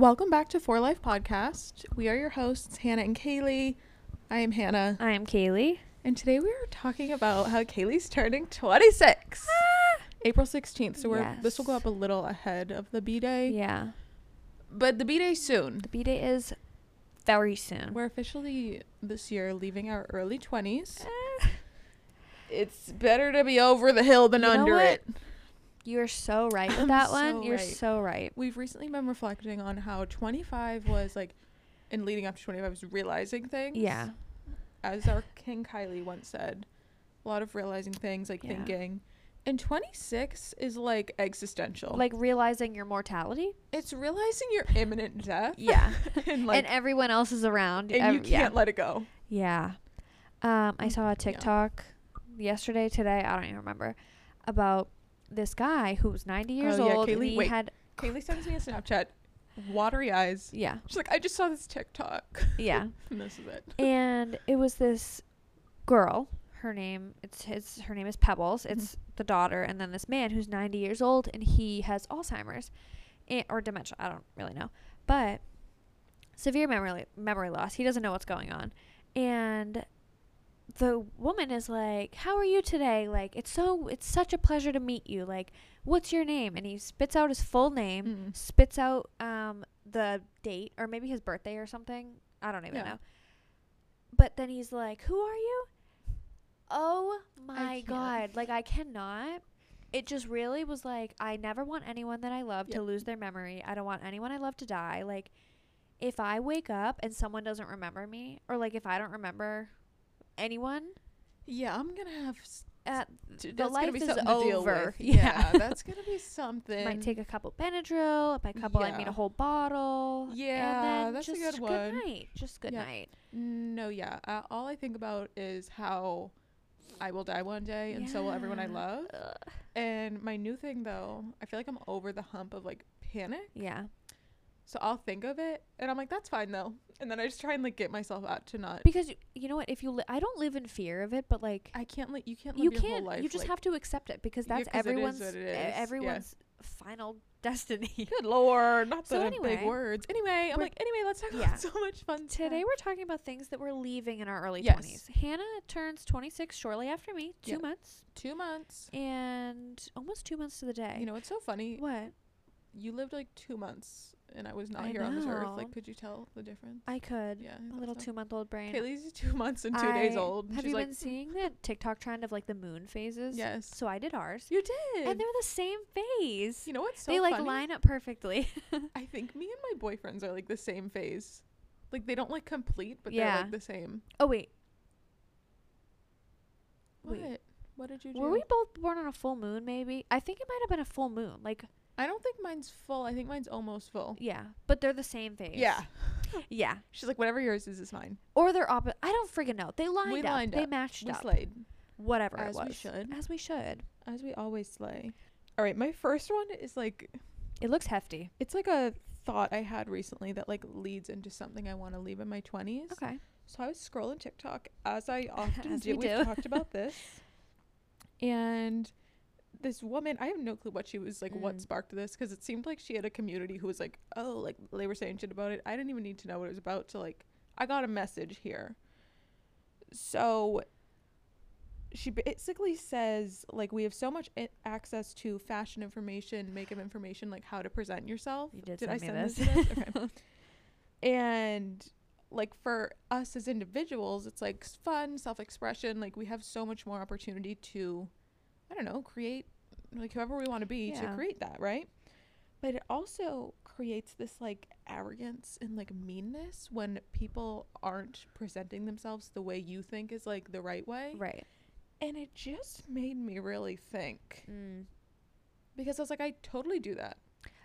Welcome back to For Life Podcast. We are your hosts, Hannah and Kaylee. I am Hannah, I am Kaylee. and today we are talking about how Kaylee's turning 26. April 16th, so we're this will go up a little ahead of the B day, Yeah. but the B day soon. The B day is very soon. We're officially this year leaving our early 20s. Eh, It's better to be over the hill than You know under what? it. You're so right with I'm that one. so You're right. so right. We've recently been reflecting on how 25 was like, and leading up to 25 was realizing things. Yeah. as our King Kylie once said, a lot of realizing things, like Yeah. thinking. And 26 is like existential. Like realizing your mortality. it's realizing your imminent death. Yeah. and like, and everyone else is around. and you can't let it go. Yeah. Yeah. Um, I saw a TikTok yesterday, today, I don't even remember, about this guy who was 90 years Oh, yeah, old. Kaylee, he wait. had, Kaylee sends me a Snapchat, watery eyes. yeah, She's like, I just saw this TikTok. yeah. and this is it. and it was this girl her name it's his her name is pebbles Mm-hmm. it's the daughter and then this man who's 90 years old and he has alzheimer's and, or dementia i don't really know but severe memory memory loss he doesn't know what's going on and the woman is like how are you today like it's so it's such a pleasure to meet you like what's your name and he spits out his full name Mm. spits out um the date or maybe his birthday or something. I don't even Yeah. know. But then he's like, "Who are you?" Oh my god, like I cannot. It just really was like I never want anyone that I love to lose their memory. I don't want anyone I love to die. Like if I wake up and someone doesn't remember me or like if I don't remember anyone, Yeah, I'm gonna have. s- uh, t- the that's gonna life be is something to deal over. with. Yeah. Yeah, that's gonna be something. might take a couple Benadryl. By couple, I mean Yeah. a whole bottle. Yeah, and then that's a just good one. night. Just good Yeah. night. No, yeah. Uh, all I think about is how I will die one day, and so will everyone I Yeah. love. Ugh. And my new thing, though, I feel like I'm over the hump of like panic. Yeah. So I'll think of it, and I'm like, that's fine though. And then I just try and like get myself out to not. Because you, you know what? If you, li- I don't live in fear of it, but like I can't let you can't live you your can't. life. You just like, have to accept it because Yeah, that's is everyone's e- is, yeah. everyone's final destiny. Good lord, not So the anyway, big words. Anyway, I'm like, anyway, let's talk yeah. about so much fun Today stuff. we're talking about things that we're leaving in our early Yes. 20s. Hannah turns 26 shortly after me, two Yep. months, two months. and almost two months to the day. You know, it's so funny. what? You lived like two months, and I was not I here on this earth. Like, could you tell the difference? I could. Yeah, I A little so. two-month-old brain. Kaylee's two months and two days old. Have she's you like, been seeing the TikTok trend of like the moon phases? Yes. So I did ours, You did. and they're the same phase. you know what's so they like funny? line up perfectly. I think me and my boyfriends are like the same phase. Like they don't like complete, but Yeah. they're like the same. oh wait, What? Wait. What did you do? were we both born on a full moon? Maybe. I think it might have been a full moon. Like I don't think mine's full. I think mine's almost full. yeah, but they're the same phase. Yeah. Yeah. She's like, whatever yours is, is mine. Or they're opposite. I don't friggin' know. They lined We up. lined they up. matched We up. slayed. Whatever As it we should. As we should. As we always slay. All right, my first one is like It looks hefty. it's like a thought I had recently that like leads into something I want to leave in my 20s. Okay. So I was scrolling TikTok as I often As do. we We've do. talked about this. And this woman, I have no clue what she was like, what Mm. sparked this, because it seemed like she had a community who was like, oh, like they were saying shit about it. I didn't even need to know what it was about to like, I got a message here. So she basically says, like, we have so much I- access to fashion information, makeup information, like how to present yourself. You did, Did I send me send this. this? Okay. and like for us as individuals it's like fun self-expression like we have so much more opportunity to i don't know create like whoever we want to be to create that right but it also creates this like arrogance and like meanness when people aren't presenting themselves the way you think is like the right way right. and it just made me really think Mm. because i was like i totally do that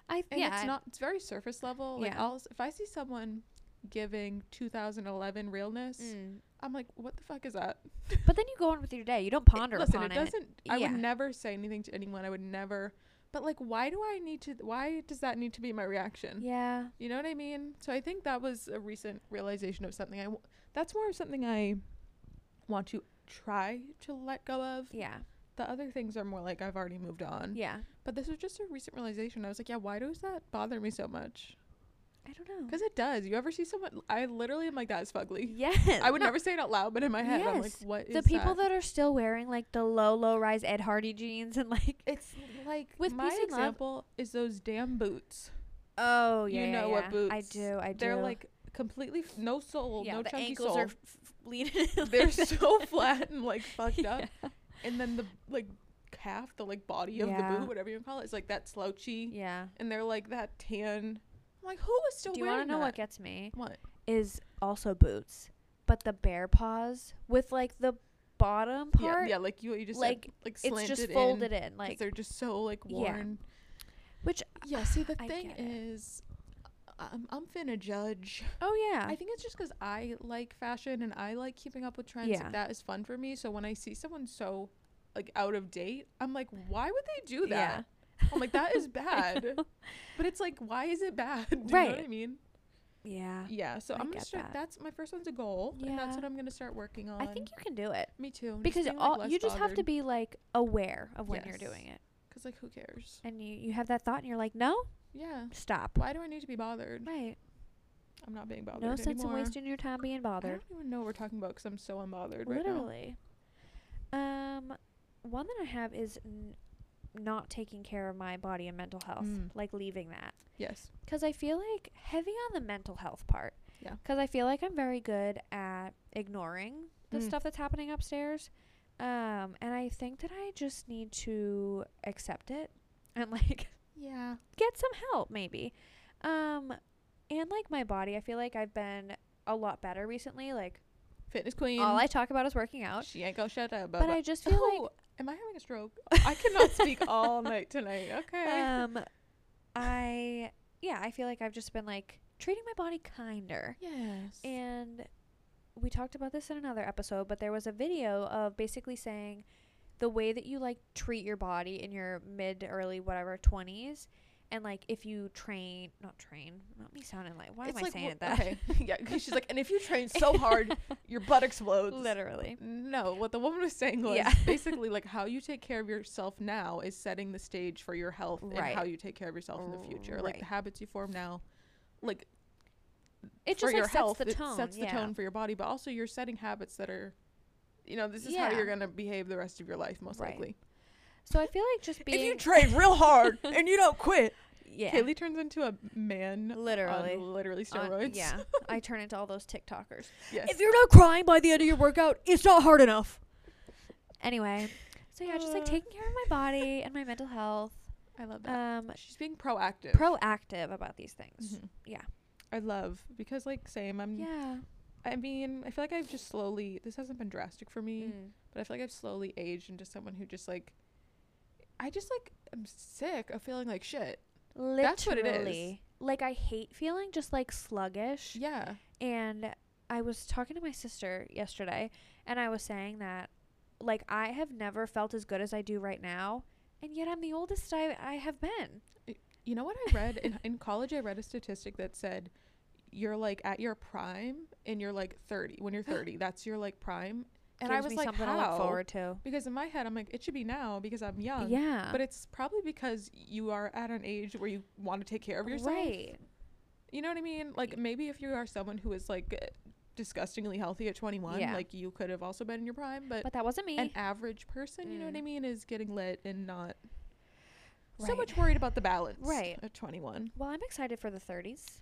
I and yeah. it's I- not it's very surface level like Yeah. I'll, if i see someone giving 2011 realness Mm. i'm like what the fuck is that But then you go on with your day. You don't ponder listen upon it doesn't i Yeah. would never say anything to anyone i would never but like why do i need to why does that need to be my reaction Yeah. you know what i mean so i think that was a recent realization of something i w- that's more of something i want to try to let go of Yeah. the other things are more like i've already moved on Yeah. but this was just a recent realization i was like yeah why does that bother me so much I don't know. Because it does. You ever see someone? I literally am like, that's fugly. yes. I would no, never say it out loud, but in my head, I'm like, Yes. what is the people that? that are still wearing like the low low rise Ed Hardy jeans and like It's like With my Peace and Love- example is those damn boots. oh yeah. You know yeah, what yeah. boots? I do. I do. They're like completely f- no sole, yeah, no the chunky ankles sole. are f- leaning. They're so flat and like fucked up. And then the like calf, the like body of the boot, whatever you call it, is like that slouchy. Yeah. And they're like that tan. I'm like, who is still Do you want to know that? what gets me? What? Is also boots, but the bear paws with like the bottom Yeah, part. yeah, like you, you just like, said, like it's slanted just in, folded in, like they're just so like Yeah. worn. which. Yeah. See, the I thing is, I'm I'm finna judge. Oh yeah. I think it's just because I like fashion and I like keeping up with trends. Yeah. Like, that is fun for me. So when I see someone so like out of date, I'm like, why would they do that? I'm like, that is bad. but it's like, why is it bad? Do you know what I mean? yeah. Yeah. So I am gonna start. that. That's my first one's a goal, and that's what I'm gonna start working on. I think you can do it me too. just because like, all less you just have to be like aware of when you're doing it, Cause like, who cares? and you you have that thought, and you're like, no, Yeah. stop. Why do I need to be bothered? Right. I'm not being bothered No sense in wasting your time being bothered. I don't even know what we're talking about because I'm so unbothered right now. Literally. Um, one that I have is n- not taking care of my body and mental health, Mm. like leaving that. Yes. Because I feel like heavy on the mental health part. Yeah. Because I feel like I'm very good at ignoring the Mm. stuff that's happening upstairs. Um, and I think that I just need to accept it and like Yeah. get some help maybe. Um, and like my body, I feel like I've been a lot better recently. Like Fitness queen. all I talk about is working out. She ain't gonna shut up. But I just feel like oh, am I having a stroke? I cannot speak all night tonight. Okay. um i yeah i feel like i've just been like treating my body kinder yes. and we talked about this in another episode but there was a video of basically saying the way that you like treat your body in your mid early whatever 20s and like if you train not train not me sounding like why it's am i saying it that Okay. yeah, she's like, and if you train so hard, your butt explodes. literally No, what the woman was saying was Yeah. basically like how you take care of yourself now is setting the stage for your health and how you take care of yourself in the future. Like the habits you form now, like it for just your like health, sets the it tone sets the yeah. tone for your body, but also you're setting habits that are, you know, this is how you're gonna behave the rest of your life most Right. likely. so i feel like just being if you train real hard and you don't quit, yeah Kaylee turns into a man literally literally On- steroids. yeah i turn into all those tiktokers yes. If you're not crying by the end of your workout, it's not hard enough. Anyway, so yeah, just like Uh. taking care of my body and my mental health. I love that. Um, She's being proactive. proactive about these things. Mhm. Yeah. I love because like same. I'm. Yeah. I mean, I feel like I've just slowly. This hasn't been drastic for me, Mm. but I feel like I've slowly aged into someone who just like. I just like I'm sick of feeling like shit. Literally. That's what it is. Like I hate feeling just like sluggish. Yeah. And I was talking to my sister yesterday and I was saying that like I have never felt as good as I do right now. And yet I'm the oldest I I have been. You know what I read in in college? I read a statistic that said you're like at your prime and you're like 30. When you're 30, that's your like prime. And I was like, something how? to look forward to. Because in my head, I'm like, it should be now because I'm young. Yeah. But it's probably because you are at an age where you want to take care of yourself. Right. You know what I mean? Like maybe if you are someone who is like disgustingly healthy at 21, Yeah. like you could have also been in your prime, but, But that wasn't me. an average person, you know what I Mm. mean, is getting lit and not so much worried about the balance Right. at 21. well, I'm excited for the 30s.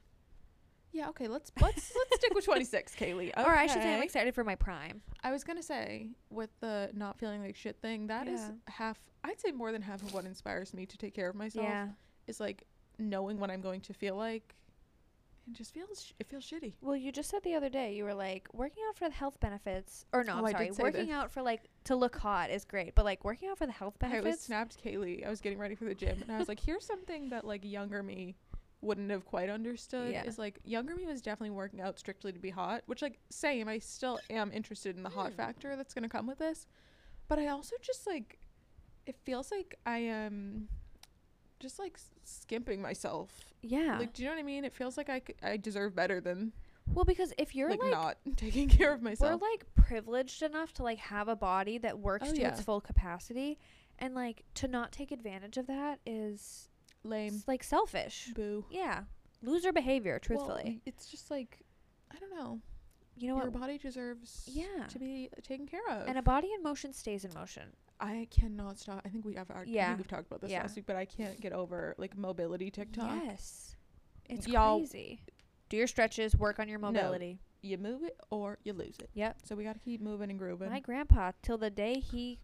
Yeah, okay, let's let's let's stick with 26, Kaylee. Okay. Or I should say I'm excited for my prime. I was going to say with the not feeling like shit thing, that is Yeah. half I'd say more than half of what inspires me to take care of myself Yeah. is like knowing what I'm going to feel like. It just feels sh- it feels shitty. Well, you just said the other day you were like working out for the health benefits, or no, Oh, I'm sorry, working this. out for like to look hot is great, but like working out for the health benefits. I was snapped Kaylee. I was getting ready for the gym and I was like, here's something that like younger me wouldn't have quite understood. Yeah. Is like younger me was definitely working out strictly to be hot, which like same. I still am interested in the hot Mm. factor that's gonna come with this, but I also just like it feels like I am just like skimping myself. yeah. Like, do you know what I mean? It feels like I, c- I deserve better than well, because if you're like, like, not taking care of myself, we're like privileged enough to like have a body that works Oh, to its full capacity, and like to not take advantage of that is Lame. s- like selfish. Boo. Yeah. loser behavior. Well, Truthfully, it's just like I don't know. you know Your what? body deserves Yeah. to be taken care of. And a body in motion stays in motion. I cannot stop. I think we have. Our, Yeah. we've talked about this Yeah. last week, but I can't get over like mobility TikTok. Yes, it's Y'all- crazy. Do your stretches. Work on your No. mobility. You move it or you lose it. Yep. So we got to keep moving and grooving. My grandpa, till the day he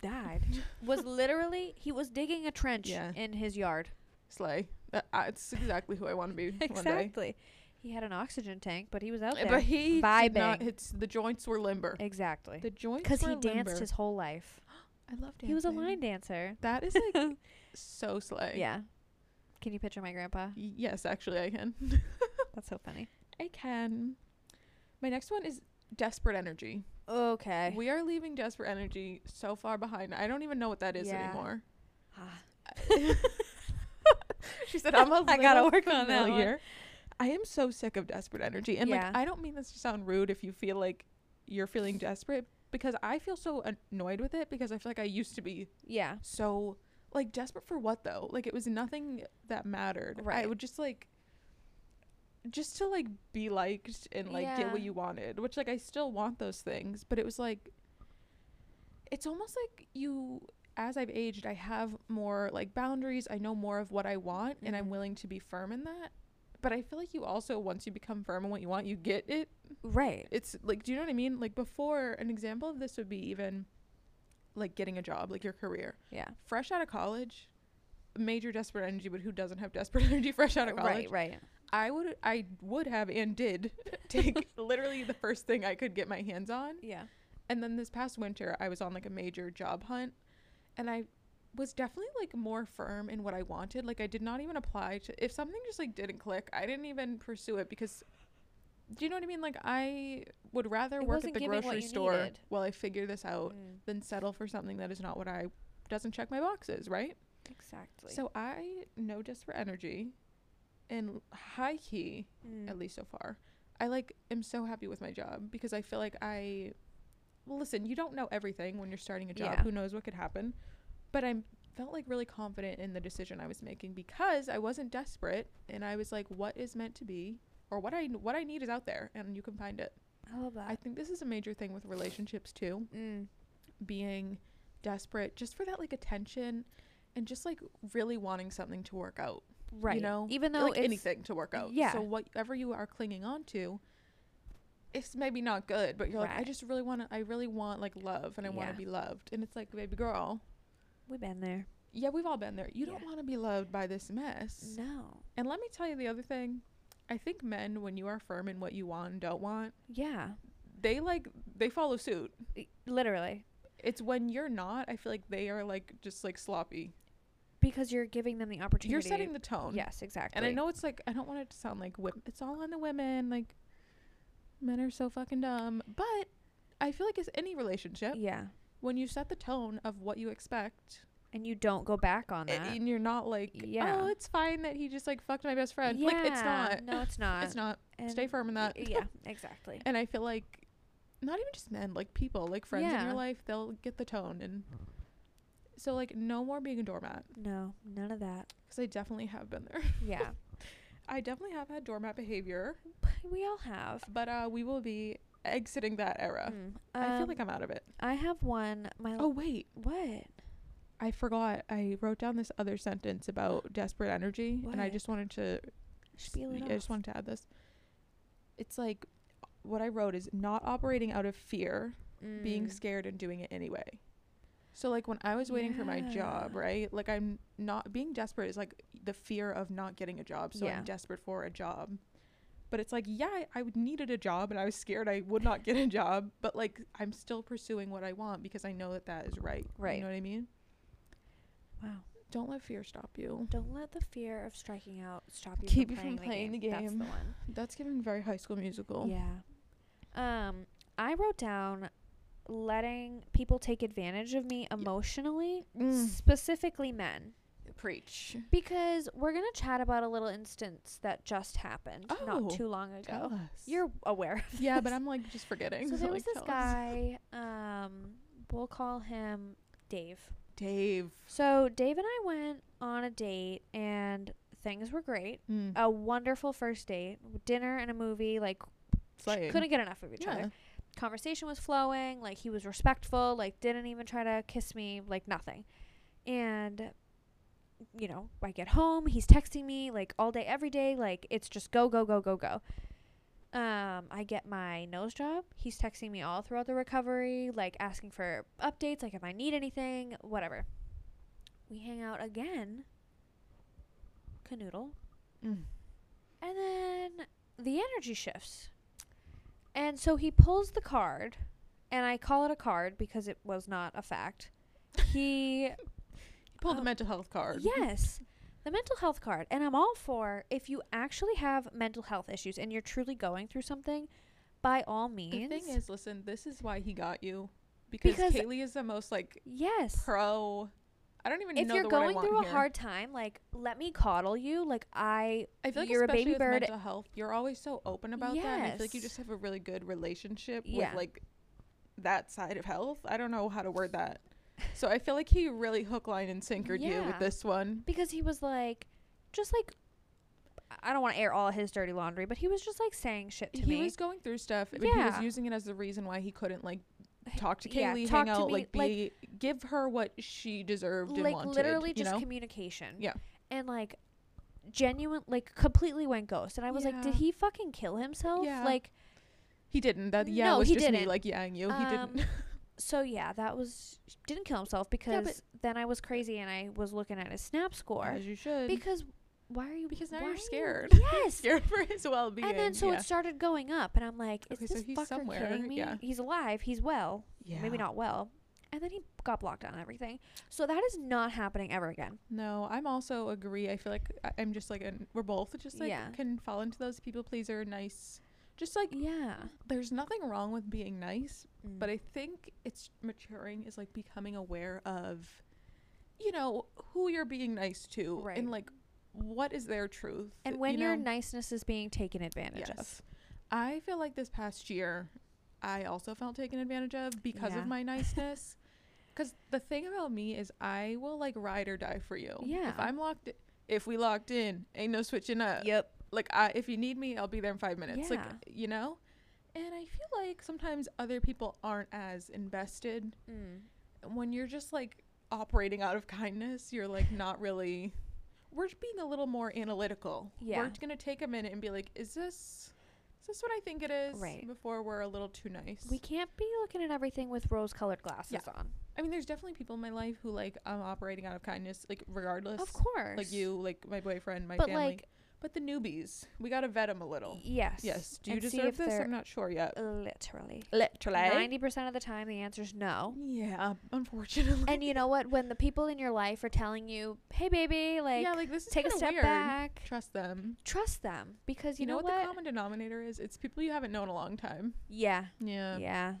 died, was literally he was digging a trench Yeah. in his yard. Slay. That, uh, it's exactly who I want to be one day. exactly. He had an oxygen tank, but he was out Uh, there. But he did not. vibing. It's the joints were limber. exactly. The joints Because were he danced limber. his whole life. I love dancing. He was a line dancer. That is like so slay. Yeah. Can you picture my grandpa? Y- Yes, actually, I can. That's so funny. I can. My next one is desperate energy. Okay. We are leaving desperate energy so far behind. I don't even know what that is Yeah. anymore. Ah. she said, "I'm a I gotta work on that one. I am so sick of desperate energy, and Yeah. like I don't mean this to sound rude. If you feel like you're feeling desperate, because I feel so annoyed with it because I feel like I used to be yeah. so like desperate for what though? Like it was nothing that mattered. Right. I would just like just to like be liked and like get what you wanted, which like I still want those things, but it was like it's almost like you as I've aged, I have more like boundaries. I know more of what I want and I'm Mhm. willing to be firm in that. But I feel like you also once you become firm in what you want, you get it. Right. It's like do you know what I mean? Like before an example of this would be even like getting a job, like your career Yeah. fresh out of college, major desperate energy, but who doesn't have desperate energy fresh out of college? Right. Right. I would I would have and did take literally the first thing I could get my hands on. Yeah. And then this past winter I was on like a major job hunt and I was definitely like more firm in what I wanted. Like I did not even apply to if something just like didn't click, I didn't even pursue it because do you know what I mean? Like I would rather It work at the grocery store needed. while I figure this out Mm, than settle for something that is not what I doesn't check my boxes, right? exactly. So I know just for energy and high key, Mm. at least so far. I like am so happy with my job because I feel like I well listen, you don't know everything when you're starting a job. Yeah. Who knows what could happen? But I felt like really confident in the decision I was making because I wasn't desperate and I was like what is meant to be or what I what I need is out there and you can find it. I love that. I think this is a major thing with relationships too mm. being desperate just for that like attention and just like really wanting something to work out. Right. You know, even though like it's anything to work out. yeah. So whatever you are clinging on to, it's maybe not good, but you're like, I just really want to. I really want like love, and I want to be loved. And it's like, baby girl, we've been there. yeah, we've all been there. You don't want to be loved by this mess. No. And let me tell you the other thing. I think men, when you are firm in what you want and don't want, Yeah. they like they follow suit. Literally. It's when you're not. I feel like they are like just like sloppy. Because you're giving them the opportunity. You're setting the tone. Yes, exactly. And I know it's like I don't want it to sound like whip. It's all on the women. Like men are so fucking dumb. But I feel like it's any relationship Yeah. when you set the tone of what you expect, And you don't go back on that. and you're not like, Yeah. oh, it's fine that he just like fucked my best friend. Like it's not. No, it's not. It's not. And Stay firm in that. yeah, exactly. And I feel like not even just men, like people, like friends in your life, they'll get the tone and. So like no more being a doormat No, none of that. because I definitely have been there. Yeah. I definitely have had doormat behavior, we all have. but uh, we will be exiting that era. Mm. I feel Um, like I'm out of it. I have one. My Oh wait, what? I forgot. I wrote down this other sentence about desperate energy, and I just wanted to. Spiel it I just wanted to add this. It's like what I wrote is not operating out of fear, being Mm. scared and doing it anyway. So like when I was waiting for my job, right? Like I'm not being desperate is like the fear of not getting a job. So Yeah. I'm desperate for a job. But it's like, yeah, I, needed a job and I was scared I would not get a job, but like I'm still pursuing what I want because I know that that is right. Right. You know what I mean? Wow. Don't let fear stop you. Don't let the fear of striking out stop you Keep from you playing, from playing the, the game. That's the one. That's giving very high school musical. Yeah. Um, I wrote down letting people take advantage of me emotionally, Mm. specifically men. Preach. Because we're going to chat about a little instance that just happened Oh, not too long ago. You're aware of yeah, but. I'm like just forgetting. So there was like, this guy, um, we'll call him Dave. Dave. So Dave and I went on a date, and things were great. Mm. A wonderful first date, dinner and a movie. Like Slaying. couldn't get enough of each Yeah. other. Conversation was flowing. Like he was respectful. Like didn't even try to kiss me. Like nothing. And you know, I get home. He's texting me like all day, every day. Like it's just go, go, go, go, go. Um, I get my nose job. He's texting me all throughout the recovery, like asking for updates, like if I need anything, whatever. We hang out again. Canoodle. Mm. And then the energy shifts. And so he pulls the card, and I call it a card because it was not a fact. He, Pull the Um, mental health card. yes, the mental health card. And I'm all for if you actually have mental health issues and you're truly going through something, by all means. The thing is, listen, this is why he got you. Because, Because- Kaylee is the most like yes. pro. I don't even If know you're the word I going through a here. hard time, like let me coddle you. Like I, I feel like you're a baby bird. mental health, you're always so open about that. And I feel like you just have a really good relationship Yeah. with like that side of health. I don't know how to word that. So I feel like he really hook, line, and sinkered you with this one. because he was like, just like, I don't want to air all his dirty laundry, but he was just like saying shit to he me. He was going through stuff, but he was using it as the reason why he couldn't like talk to Yeah, Kaylee, talk hang out, me, like like- be give her what she deserved and like wanted. literally just know? communication. Yeah. And like genuine like completely went ghost. And I was like, did he fucking kill himself? Yeah. Like he didn't. That yeah No, was he just me didn't. like yaing you. he Um, didn't. so yeah, that was didn't kill himself because then I was crazy and I was looking at his snap score. As you should. Because why are you Because now you're are you- scared. Yes. scared for his well being. and then so yeah. it started going up and I'm like, is Okay, so this he's fucker somewhere, kidding me? yeah. He's alive, he's well. yeah. Maybe not well. And then he got blocked on everything. So that is not happening ever again. No, I'm also agree. I feel like I'm just like an, we're both just like Yeah. can fall into those people pleaser nice. Just like Yeah. there's nothing wrong with being nice, but Mm. I think it's maturing is like becoming aware of you know who you're being nice to Right. and like what is their truth. and when you your know? niceness is being taken advantage of. I feel like this past year, I also felt taken advantage of because Yeah. of my niceness. Because the thing about me is, I will like ride or die for you. Yeah. If I'm locked, if we locked in, ain't no switching up. Yep. Like, I if you need me, I'll be there in five minutes. Like, Yeah. you know. And I feel like sometimes other people aren't as invested Mm. when you're just like operating out of kindness. You're like not really. We're being a little more analytical. Yeah. We're gonna take a minute and be like, is this is this what I think it is? Right. Before we're a little too nice. We can't be looking at everything with rose-colored glasses Yeah. on. I mean, there's definitely people in my life who like I'm operating out of kindness, like regardless. Of course. Like you, like my boyfriend, my but family. like, but the newbies, we gotta vet them a little. yes. Yes. Do you and deserve this? I'm not sure yet. literally. Literally. Ninety percent of the time, the answer is no. Yeah, unfortunately. And you know what? When the people in your life are telling you, "Hey, baby, like, yeah, like this is take a step weird. back," Trust them. trust them because you, You, know, what? what, the common denominator is? It's people you haven't known a long time. yeah, Yeah. yeah.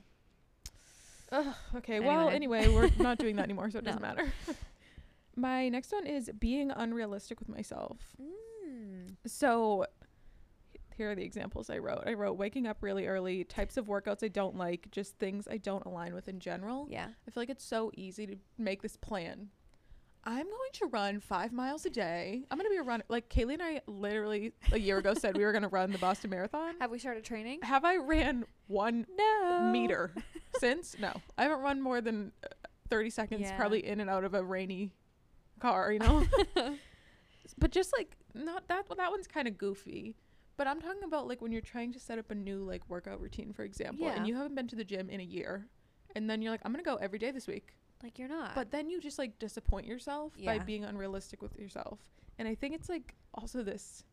Ugh, okay. Well, Anyway. anyway, we're not doing that anymore, so it No. doesn't matter. My next one is being unrealistic with myself. Mm. So here are the examples I wrote. I wrote waking up really early, types of workouts I don't like, just things I don't align with in general. Yeah. I feel like it's so easy to make this plan. I'm going to run five miles a day. I'm going to be a runner. Like Kaylee and I literally a year ago said we were going to run the Boston Marathon. Have we started training? Have I ran one No. meter since? No. I haven't run more than uh, 30 seconds, Yeah. probably in and out of a rainy car, you know? but just like, not that, well, that one's kind of goofy. But I'm talking about like when you're trying to set up a new like workout routine, for example, Yeah. and you haven't been to the gym in a year. And then you're like, I'm to go every day this week. Like you're not. But then you just like disappoint yourself by being unrealistic with yourself. And I think it's like also this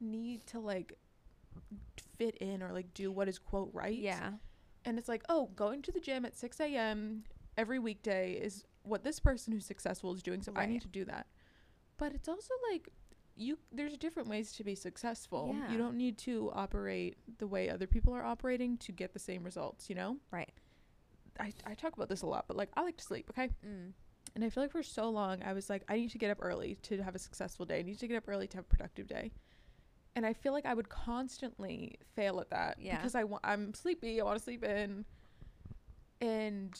need to like fit in or like do what is quote right. yeah. And it's like, oh, going to the gym at 6 a.m. every weekday is what this person who's successful is doing. So I Right. need to do that. But it's also like, you there's different ways to be successful. Yeah. You don't need to operate the way other people are operating to get the same results, you know? Right. I, I talk about this a lot, but like I like to sleep, okay? Mm. And I feel like for so long, I was like, I need to get up early to have a successful day. I need to get up early to have a productive day. And I feel like I would constantly fail at that Yeah. because I wa- I'm sleepy. I want to sleep in. And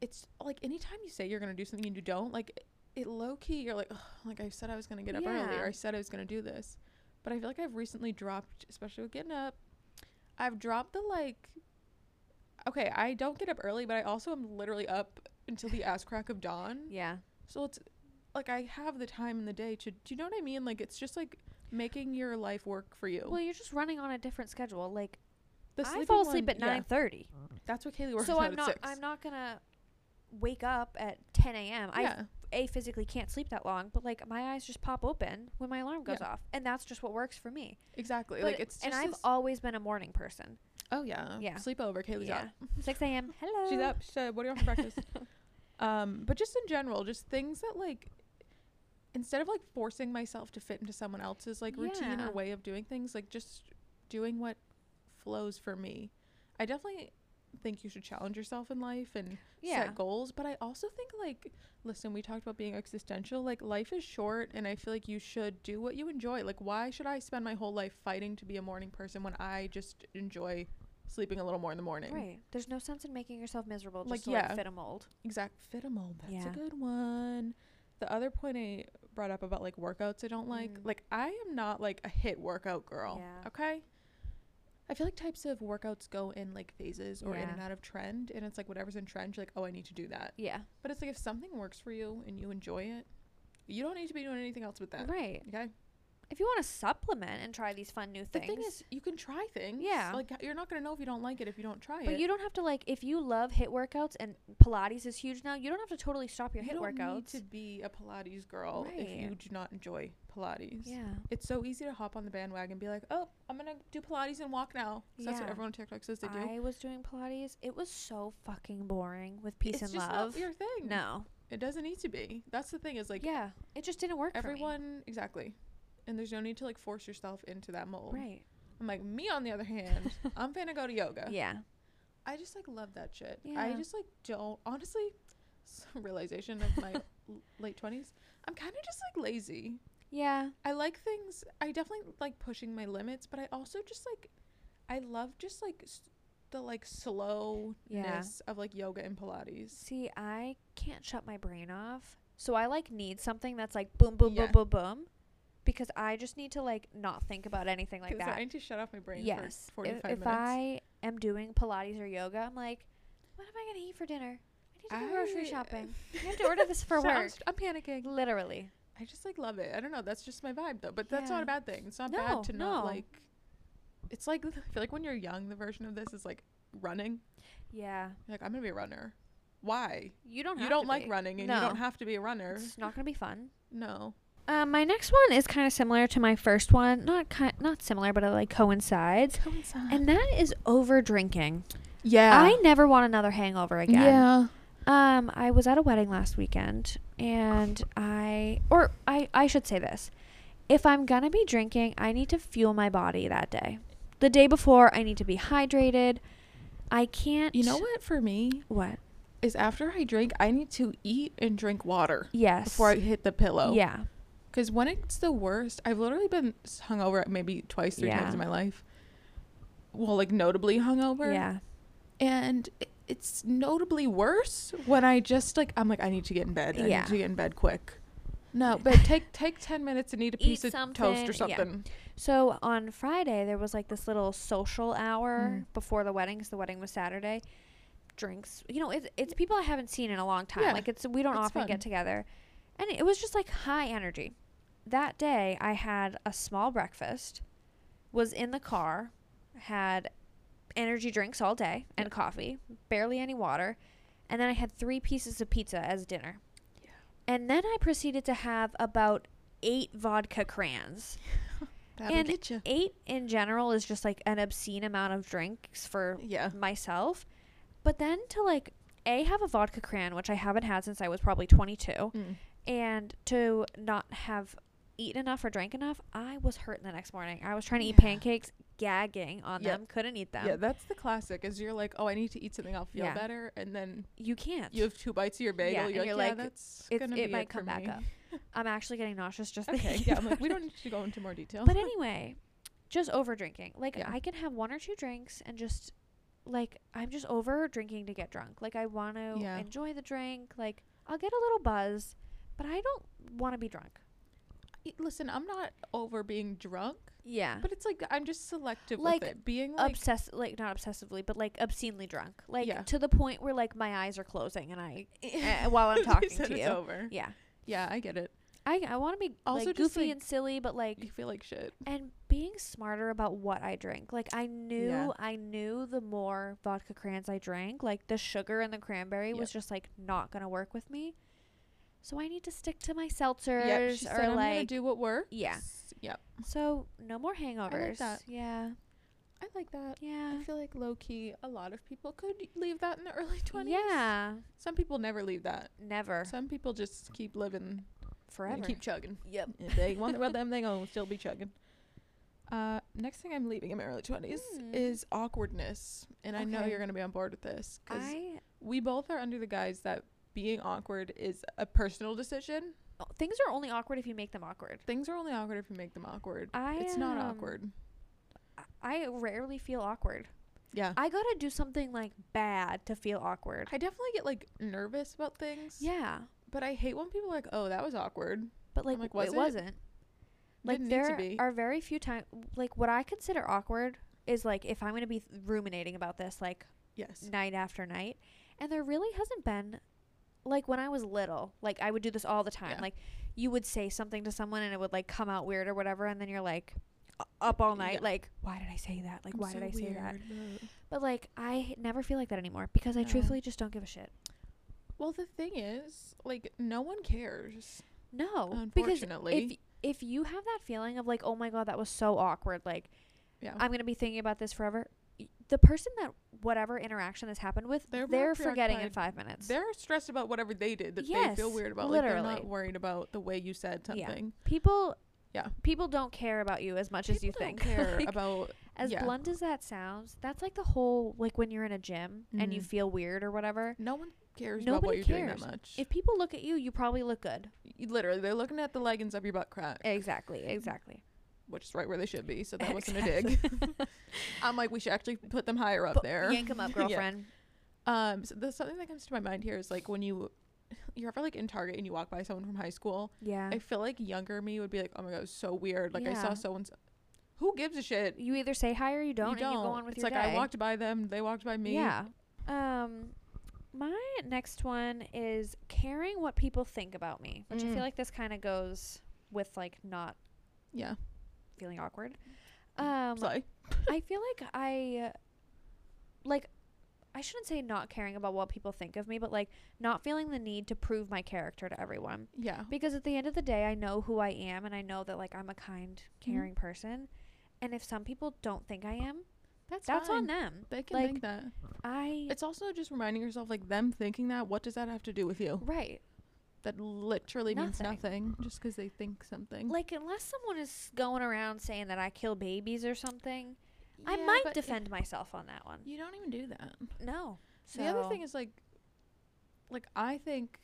it's like anytime you say you're going to do something and you don't, like it low key you're like, like I said I was gonna get up early Yeah. or I said I was gonna do this, but I feel like I've recently dropped, especially with getting up, I've dropped the like. Okay, I don't get up early, but I also am literally up until the ass crack of dawn. Yeah. So it's like I have the time in the day to. Do you know what I mean? Like it's just like making your life work for you. Well, you're just running on a different schedule. Like the I fall asleep one- at yeah, nine thirty, That's what Kaylee works so I'm not. six. I'm not gonna wake up at ten a.m. I yeah, a physically can't sleep that long, but like my eyes just pop open when my alarm goes Yeah. off, and that's just what works for me. exactly. But like it's and I've always been a morning person. oh yeah Yeah. sleepover. Kaylee's yeah, up. six a.m. Hello. She's up. She said, "What do you want for breakfast?" um, but just in general, just things that like, instead of like forcing myself to fit into someone else's like routine Yeah. or way of doing things, like just doing what flows for me. I definitely think you should challenge yourself in life and Yeah. set goals. But I also think like, listen, we talked about being existential. Like life is short, and I feel like you should do what you enjoy. Like, why should I spend my whole life fighting to be a morning person when I just enjoy sleeping a little more in the morning? Right. There's no sense in making yourself miserable just Like, to yeah. like fit a mold. Exact fit a mold. That's Yeah. a good one. The other point I brought up about like workouts I don't like. Mm. Like I am not like a HIIT workout girl. Yeah. Okay. I feel like types of workouts go in like phases or in and out of trend, and it's like whatever's in trend. You're like, oh, I need to do that. Yeah. But it's like if something works for you and you enjoy it, you don't need to be doing anything else with that. Right. Okay. If you want to supplement and try these fun new things. The thing is, you can try things. Yeah. Like you're not gonna know if you don't like it if you don't try it. But you don't have to like if you love HIIT workouts and Pilates is huge now. You don't have to totally stop your You HIIT don't workouts. need to be a Pilates girl if you do not enjoy Pilates. yeah. It's so easy to hop on the bandwagon and be like, oh, I'm gonna do Pilates and walk now. 'Cause That's what everyone on TikTok says they do. I was doing Pilates. It was so fucking boring with peace it's and just love. your thing. no. it doesn't need to be. That's the thing is like yeah. It just didn't work for everyone exactly, and there's no need to like force yourself into that mold. Right. I'm like me on the other hand, I'm gonna go to yoga. Yeah. I just like love that shit. I just like don't honestly. Some realization of my l- late twenties. I'm kind of just like lazy. Yeah. I like things. I definitely like pushing my limits, but I also just like, I love just like s- the like slowness of like yoga and Pilates. See, I can't shut my brain off. So I like need something that's like boom boom Yeah. boom boom boom because I just need to like not think about anything like that. I need to shut off my brain yes. for If, 45 if minutes. I am doing Pilates or yoga, I'm like, what am I going to eat for dinner? I need to go grocery shopping. I have to order this for So I'm work. st- I'm, panicking. Literally. I just like love it. I don't know. That's just my vibe though. But that's not a bad thing. It's not No, bad to not like. It's like I feel like when you're young, the version of this is like running. Yeah. You're like I'm gonna be a runner. Why? You don't You don't like be. running, and No. you don't have to be a runner. It's not going to be fun. No. Um, my next one is kind of similar to my first one. Not ki- not similar, but it like coincides. And that is over drinking. yeah. I never want another hangover again. Yeah. Um, I was at a wedding last weekend and I or I I should say this. If I'm going to be drinking, I need to fuel my body that day. The day before, I need to be hydrated. I can't You know what? For me, What? is after I drink, I need to eat and drink water Yes. before I hit the pillow. Yeah. Because when it's the worst, I've literally been hungover maybe twice, three Yeah. times in my life. Well, like notably hungover. Yeah. And it's notably worse when I just like I'm like I need to get in bed. I Yeah. need to get in bed quick. No, but take take ten minutes and eat a Eat piece of toast or something, yeah. So on Friday there was like this little social hour Mm. before the wedding because the wedding was Saturday. Drinks, you know, it's it's people I haven't seen in a long time. Yeah, like it's we don't it's often fun. get together, and it was just like high energy. That day I had a small breakfast, was in the car, had energy drinks all day and coffee, barely any water, and then I had three pieces of pizza as dinner. Yeah. And then I proceeded to have about eight vodka crans. And. Eight in general is just like an obscene amount of drinks for Yeah. myself. But then to like A have a vodka cran, which I haven't had since I was probably 22, Mm. and to not have eaten enough or drank enough, I was hurting the next morning. I was trying to eat pancakes, gagging on Yeah. them, couldn't eat them. Yeah, that's the classic. Is you're like, oh, I need to eat something, I'll feel Yeah. better, and then you can't. you have two bites of your bagel. and you're, you're like, like, yeah, that's It's- gonna it be might it come back me. up. I'm actually getting nauseous just Okay, thinking yeah, I'm like, we don't need to go into more detail. But anyway, just over drinking. Like Yeah. I can have one or two drinks and just like I'm just over drinking to get drunk. Like I want to Yeah. enjoy the drink. Like I'll get a little buzz, but I don't want to be drunk. Listen, I'm not over being drunk, Yeah. but it's like I'm just selective Like, with it. Being like, Obsess like not obsessively, but like obscenely drunk. Like Yeah. to the point where like my eyes are closing and I uh, while I'm talking to it's you. over. Yeah. Yeah, I get it. I I want to be Also like goofy like, and silly, but like You feel like shit. and being smarter about what I drink. Like I knew Yeah. I knew the more vodka crans I drank, like the sugar and the cranberry was just like not gonna work with me. So I need to stick to my seltzers Yep, or said I'm like do what works. Yeah. Yep. so no more hangovers. that. Yeah. I like that. Yeah. I feel like low key, a lot of people could leave that in the early 20s. Yeah. Some people never leave that. Never. Some people just keep living and Forever. keep chugging. Yep. If they want about them, they gonna still be chugging. Uh, next thing I'm leaving in my early 20s Hmm. is awkwardness. And I know you're going to be on board with this because we both are under the guise that being awkward is a personal decision. oh, things are only awkward if you make them awkward. Things are only awkward if you make them awkward. I it's not um, awkward. I- rarely feel awkward. Yeah. I gotta do something like bad to feel awkward. I definitely get like nervous about things. yeah, But I hate when people are like, oh, that was awkward. but like, like, was it it? wasn't. Like Didn't there be. are very few times. Like what I consider awkward is like if I'm gonna be th- ruminating about this like Yes. night after night, and there really hasn't been. Like when I was little, like I would do this all the time. Yeah. Like you would say something to someone and it would like come out weird or whatever, and then you're like up all night, Yeah. like why did I say that? Like I'm why so did I say that? But like I never feel like that anymore because I truthfully just don't give a shit. Well, the thing is, like, no one cares. No, Unfortunately. because if if you have that feeling of like, oh my god, that was so awkward, like Yeah. I'm gonna be thinking about this forever. The person that whatever interaction has happened with, They're they're, forgetting in five minutes. They're stressed about whatever they did that they feel weird about. Like, they're literally. not worried about the way you said Yeah. something. people, Yeah. people don't care about you as much as you People think. care Like, about. as yeah. blunt as that sounds, that's like the whole like when you're in a gym and you Mhm. feel weird or whatever. No one cares about what Nobody you're doing cares. that much. If people look at you, you probably look good. Literally, they're looking at the leggings of your butt crack, Exactly, exactly. Which is right where they should be. So that wasn't a dig. I'm like, we should actually put them higher up there. Yank them up, Yeah. girlfriend. Um, so there's something that comes to my mind here is like when you, you're ever like in Target and you walk by someone from high school. Yeah. I feel like younger me would be like, oh my god, it was so weird. Like I saw Yeah. so and so. Who gives a shit? you either say hi or you don't, you and don't. you go on with it's your like day. I walked by them, they walked by me. Yeah. Um, my next one is caring what people think about me, which I Mm. feel like this kind of goes with like not Yeah. Feeling awkward. Um, Sorry. I feel like I like I shouldn't say not caring about what people think of me, but like not feeling the need to prove my character to everyone. Yeah. Because at the end of the day, I know who I am and I know that like I'm a kind, Mm-hmm. caring person. And if some people don't think I am, That's that's fine. on them. They can Like, think that. I It's also just reminding yourself, like them thinking that. What does that have to do with you? right. That literally means Nothing. nothing, just because they think something. Like unless someone is going around saying that I kill babies or something, I Yeah, might but defend myself on that one. You don't even do that. No. So The other thing is like, like I think,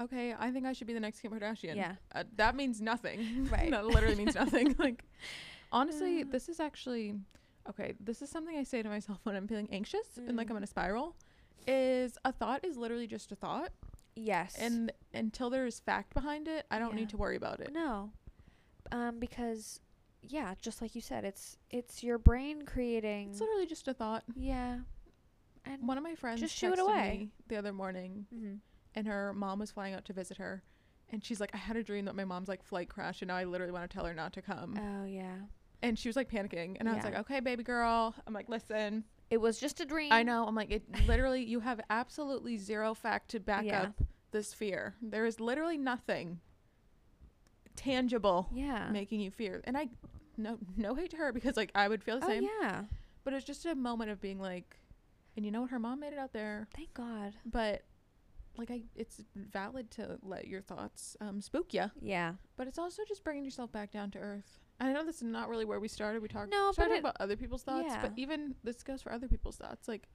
okay, I think I should be the next Kim Kardashian. yeah. Uh, that means nothing. Right. that literally means nothing. Like, honestly, Uh. this is actually okay. This is something I say to myself when I'm feeling anxious and like Mm. I'm in a spiral. Is a thought is literally just a thought, Yes. and until there is fact behind it, I don't Yeah. need to worry about it. No. Um, because yeah, just like you said, it's it's your brain creating It's literally just a thought. Yeah. And One of my friends Just shoo it texted away. me the other morning, mhm. and her mom was flying out to visit her, and she's like, "I had a dream that my mom's like flight crashed, and now I literally want to tell her not to come." Oh yeah. and she was like panicking, and I was like, "Okay, baby girl." I'm like, "Listen, It was just a dream. I know." I'm like, "It literally, you have absolutely zero fact to back Yeah. up this fear. There is literally nothing tangible Yeah. making you fear." And I, no, no hate to her because like I would feel the oh same, yeah. but it's just a moment of being like, and you know what, her mom made it out there, Thank God. but. Like I, it's valid to let your thoughts um, spook you, Yeah. but it's also just bringing yourself back down to earth. I know this is not really where we started. We talked No, but about other people's thoughts, yeah. but even this goes for other people's thoughts. Like,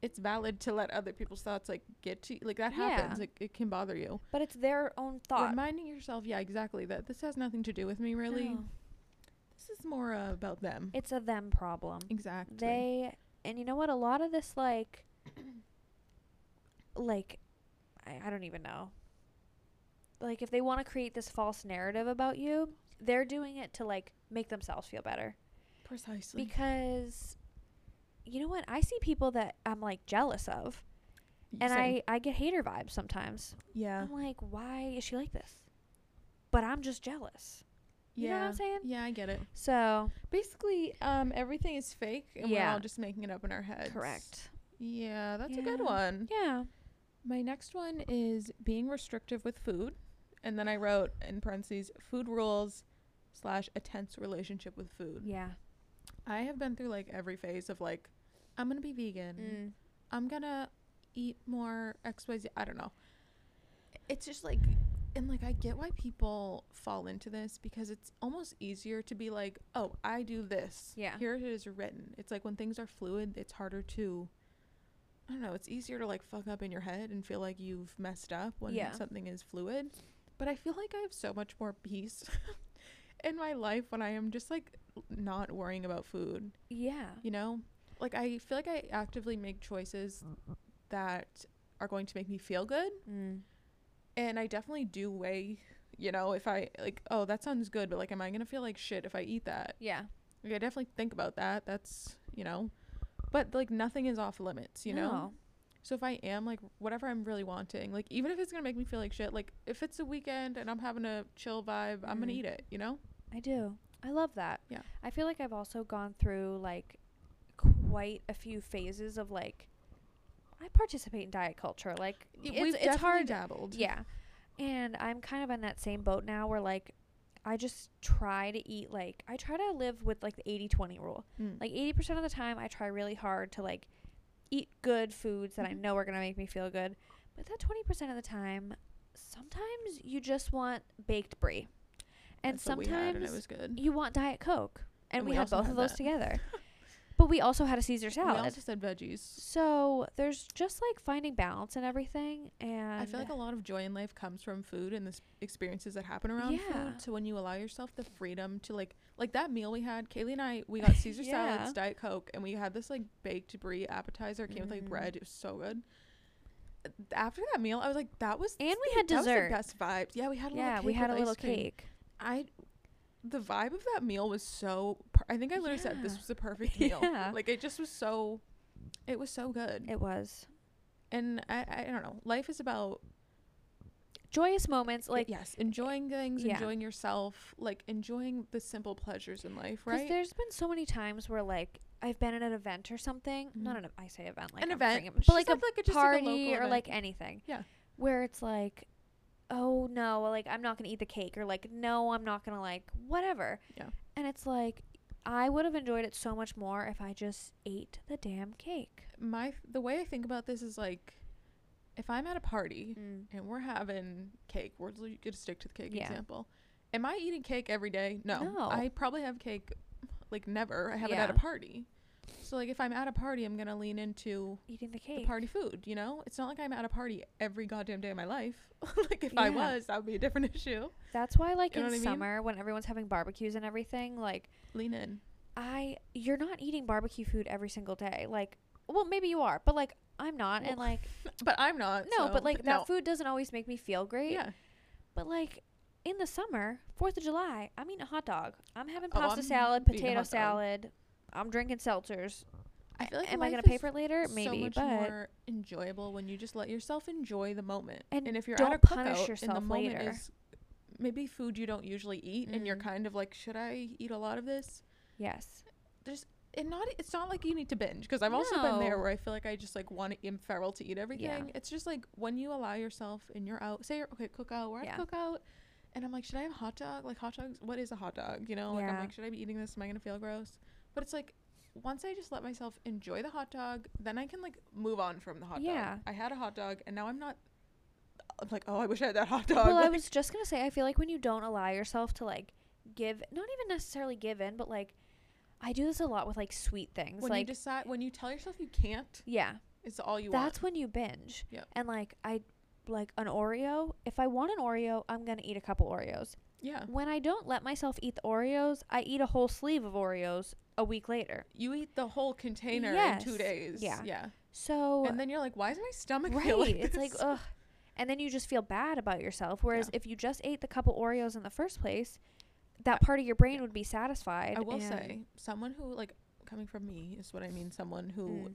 it's valid to let other people's thoughts like get to you. like that happens. Yeah. Like it can bother you. But it's their own thought. Reminding yourself, yeah, exactly, that this has nothing to do with me. Really, No. this is more uh, about them. It's a them problem. exactly. They and you know what? A lot of this like like I, I don't even know. like if they want to create this false narrative about you, they're doing it to like make themselves feel better. Precisely. Because you know what? I see people that I'm like jealous of and Same. I I get hater vibes sometimes. yeah. I'm like, why is she like this? But I'm just jealous. You yeah. know what I'm saying? Yeah, I get it. So, Basically, um, everything is fake, and we're all just making it up in our heads. correct. Yeah, that's a good one. Yeah. My next one is being restrictive with food, and then I wrote in parentheses food rules slash a tense relationship with food. Yeah. I have been through like every phase of like, I'm gonna be vegan. Mm. I'm gonna eat more X Y Z. I don't know. It's just like, and like I get why people fall into this because it's almost easier to be like, oh, I do this. Yeah. Here it is written. It's like when things are fluid, it's harder to. I don't know. It's easier to like fuck up in your head and feel like you've messed up when Yeah. something is fluid. But I feel like I have so much more peace in my life when I am just like not worrying about food. Yeah. you know? Like i feel like i actively make choices that are going to make me feel good. Mm. and i definitely do weigh you know if i like oh that sounds good but like am i gonna feel like shit if i eat that? Yeah. like i definitely think about that. That's you know? But like nothing is off limits you know? So if i am like whatever i'm really wanting like even if it's gonna make me feel like shit like if it's a weekend and i'm having a chill vibe i'm gonna Mm. eat it you know I do. I love that. Yeah. I feel like I've also gone through like quite a few phases of like I participate in diet culture. Like Y- it's, we've it's hard. dabbled Yeah. And I'm kind of on that same boat now where like I just try to eat like I try to live with like the 80/20 rule. Mm. Like 80% of the time I try really hard to like eat good foods that I Mhm. know are going to make me feel good. But that 20% of the time sometimes you just want baked brie. And That's sometimes and it was good you want diet coke and, And we, we had both had of those that. together but we also had a caesar salad. we also said veggies so there's just like finding balance and everything and I feel like a lot of joy in life comes from food and the experiences that happen around Yeah. food. So when you allow yourself the freedom to like like that meal we had, Kaylee and I, we got Caesar Yeah. salads, Diet Coke, and we had this like baked brie appetizer. It came with like Mhm. bread. It was so good. After that meal, I was like, that was and we the- had that was the dessert best vibes. Yeah, we had a yeah little cake we had a little cake I the vibe of that meal was so. Per- I think I literally said this was the perfect meal. Yeah. Like it just was so. It was so good. it was and I, I don't know. Life is about joyous moments like yes, enjoying things, Yeah. enjoying yourself, like enjoying the simple pleasures in life, right? there's been so many times where like I've been at an event or something. Not Mhm. an I say event like An I'm event, but like a like a party local or event. like anything. Yeah. Where it's like, oh no, like I'm not gonna eat the cake or like no, I'm not gonna like whatever. Yeah. And it's like I would have enjoyed it so much more if I just ate the damn cake. my the way I think about this is like, if I'm at a party Mm. and we're having cake, we're gonna stick to the cake Yeah. example. Am I eating cake every day? No. No. I probably have cake, like never. I have it at a party. So like, if I'm at a party, I'm gonna lean into Eating the the cake. party food. You know, it's not like I'm at a party every goddamn day of my life. like if I was, that would be a different issue. That's why like You in I mean? summer when everyone's having barbecues and everything, like Lean in. I you're not eating barbecue food every single day. Like well maybe you are, but like I'm not and like But I'm not. no, so- but like that no. food doesn't always make me feel great. Yeah. But like in the summer, Fourth of July, I'm eating a hot dog. I'm having Oh, pasta I'm salad, potato salad. I'm drinking seltzers. I feel like Am I gonna pay for it later? Maybe, so much but more enjoyable when you just let yourself enjoy the moment. And if you're don't at a punish cookout and the moment later. is maybe food you don't usually eat, and you're Mm. kind of like, should I eat a lot of this? yes, There's And not, it's not like you need to binge because I've also been there where I feel like I just like want to am feral to eat everything. Yeah. It's just like when you allow yourself and you're out, say you're okay, cookout, we're Yeah. at cookout, and I'm like, should I have a hot dog? Like hot dogs, what is a hot dog? You know, like I'm like, should I be eating this? Am I gonna feel gross? But it's like once I just let myself enjoy the hot dog, then I can like move on from the hot Yeah. dog. I had a hot dog, and now I'm not. I'm like, oh, I wish I had that hot dog. well, I was just gonna say, I feel like when you don't allow yourself to like give, not even necessarily give in, but like I do this a lot with like sweet things. when like you decide, when you tell yourself you can't, yeah, it's all you want. that's want. when you binge. Yep. And like I like an Oreo. If I want an Oreo, I'm gonna eat a couple Oreos. Yeah, When I don't let myself eat the Oreos, I eat a whole sleeve of Oreos a week later. you eat the whole container in two days. Yeah. yeah. So And then you're like, why is my stomach right, like it's like ugh. and then you just feel bad about yourself. Whereas Yeah. if you just ate the couple Oreos in the first place, that part of your brain would be satisfied. I will say, someone who like coming from me is what I mean. Someone who Mm.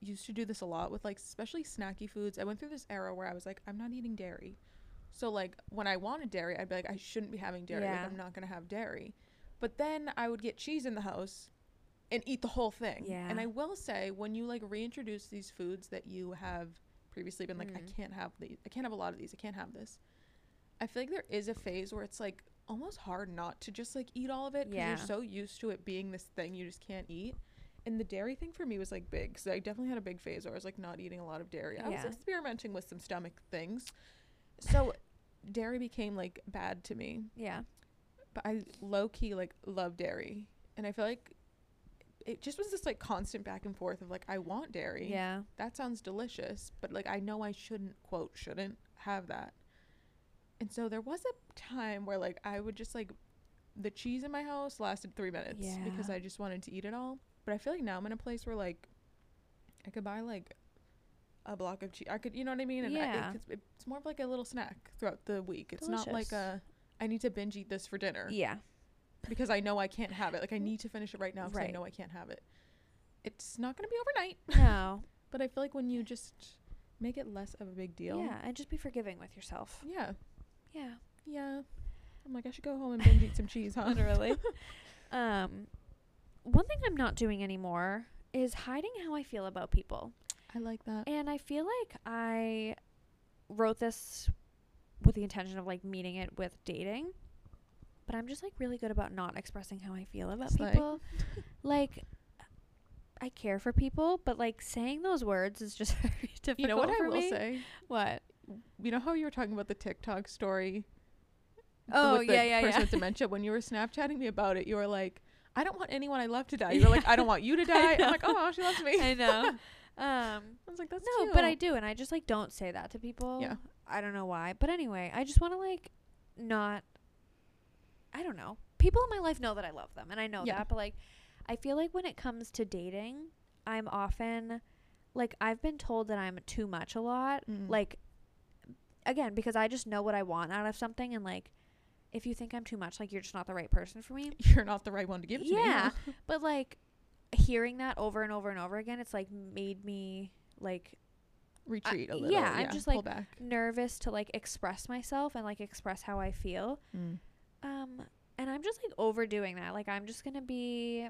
used to do this a lot with like especially snacky foods. I went through this era where I was like, I'm not eating dairy. So like when I wanted dairy, I'd be like, I shouldn't be having dairy. Yeah. Like I'm not gonna have dairy. But then I would get cheese in the house and eat the whole thing. Yeah. And I will say, when you like reintroduce these foods that you have previously been like, I Mm. can't have these. I can't have a lot of these. I can't have this. I feel like there is a phase where it's like almost hard not to just like eat all of it because Yeah. you're so used to it being this thing you just can't eat. And the dairy thing for me was like big because I definitely had a big phase where I was like not eating a lot of dairy. I was experimenting with some stomach things. So dairy became like bad to me. Yeah. But I low key like love dairy. And I feel like it just was this like constant back and forth of like I want dairy. Yeah. That sounds delicious, but like I know I shouldn't quote shouldn't have that. And so there was a time where like I would just like the cheese in my house lasted 3 minutes yeah. because I just wanted to eat it all. But I feel like now I'm in a place where like I could buy like a block of cheese. I could, you know what I mean? And I, Yeah. it, it's, it's more of like a little snack throughout the week. It's not like a I need to binge eat this for dinner Yeah. Because I know I can't have it. Like I need to finish it right now because I know I can't have it. It's not going to be overnight, No. but I feel like when you just make it less of a big deal. yeah. And just be forgiving with yourself. Yeah. Yeah. Yeah. I'm like I should go home and binge eat some cheese, huh? Literally. um, one thing I'm not doing anymore is hiding how I feel about people. I like that. And I feel like I wrote this with the intention of like meeting it with dating. But I'm just like really good about not expressing how I feel about Slay. people. like I care for people, but like saying those words is just very difficult You know what I will me. say? What? You know how you were talking about the TikTok story? Oh, with the yeah, yeah, person yeah. with dementia. When you were Snapchatting me about it, you were like, "I don't want anyone I love to die." You were like, "I don't want you to die." I'm like, "Oh, she loves me." I know. Um I was like, "That's no, cute." but I do, and I just like don't say that to people. Yeah. I don't know why, but anyway, I just want to like not. I don't know. People in my life know that I love them, and I know Yeah. that, but like, I feel like when it comes to dating, I'm often like I've been told that I'm too much a lot. Mm. Like, again, because I just know what I want out of something, and like, if you think I'm too much, like you're just not the right person for me. you're not the right one to give it to me. Yeah. But like, hearing that over and over and over again, it's like made me like Retreat a I- little. yeah, I'm just, like, nervous to like express myself and like express how I feel. Mm. Um and I'm just like overdoing that. Like I'm just to be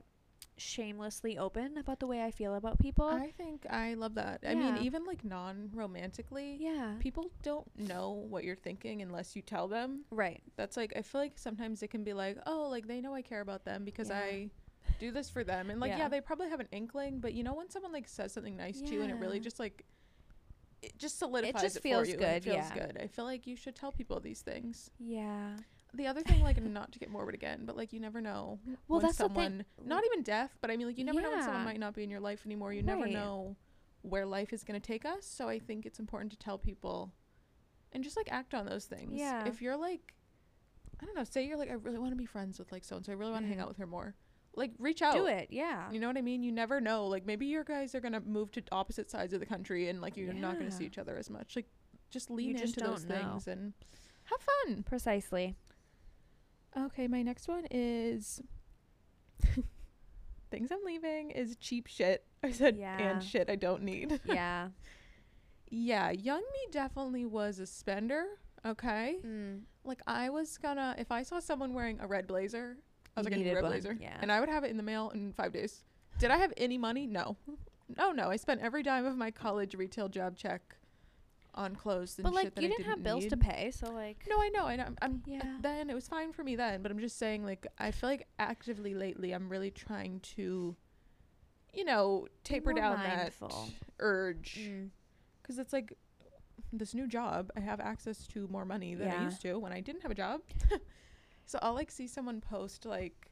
shamelessly open about the way I feel about people. I think I love that. I mean, even like non-romantically, yeah. people don't know what you're thinking unless you tell them. right. That's like I feel like sometimes it can be like, oh, like they know I care about them because Yeah. I do this for them, and like yeah. Yeah. they probably have an inkling, but you know when someone like says something nice to you and it really just like it just solidifies it, just for feels you. and it feels yeah. good. I feel like you should tell people these things. Yeah. The other thing, like not to get morbid again, but like you never know Well, when that's someone not even deaf, but I mean like you never know when someone might not be in your life anymore. You never know where life is going to take us. So I think it's important to tell people and just like act on those things. Yeah. If you're like I don't know, say you're like I really want to be friends with like so and so. I really want to hang Mhm. out with her more. Like reach out. Do it. Yeah. You know what I mean? You never know. Like maybe your guys are gonna move to opposite sides of the country and like you're not gonna see each other as much. Like just lean just into those don't know. things and have fun. Precisely. Okay, my next one is things I'm leaving is cheap shit. I said Yeah. and shit I don't need. yeah. yeah, young me definitely was a spender. Okay. Mm. Like I was gonna if I saw someone wearing a red blazer, I was You like, I need a red one, blazer. yeah. And I would have it in the mail in five days. Did I have any money? No. No, no. I spent every dime of my college retail job check on clothes and But shit like that you I didn't have bills to pay, so like No, I know. I know. I'm, I'm Yeah. then it was fine for me then, but I'm just saying like I feel like actively lately I'm really trying to you know, taper down mindful. that urge Mm. cuz it's like this new job, I have access to more money than I used to when I didn't have a job. so I'll like see someone post like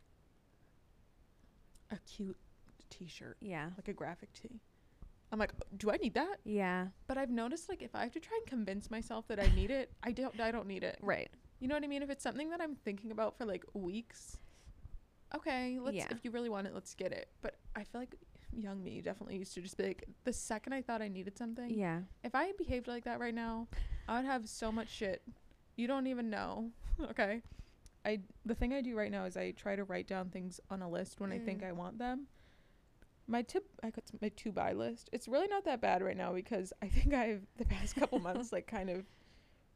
a cute t-shirt, Yeah. like a graphic tee. I'm like, "Do I need that?" Yeah. But I've noticed like if I have to try and convince myself that I need it, I don't I don't need it. Right. You know what I mean? If it's something that I'm thinking about for like weeks, okay, let's Yeah. if you really want it, let's get it. But I feel like young me definitely used to just be like the second I thought I needed something. Yeah. If I behaved like that right now, I would have so much shit. You don't even know. okay. I the thing I do right now is I try to write down things on a list when I think Mm. I want them. My tip I got my to buy list. It's really not that bad right now because I think I've the past couple months like kind of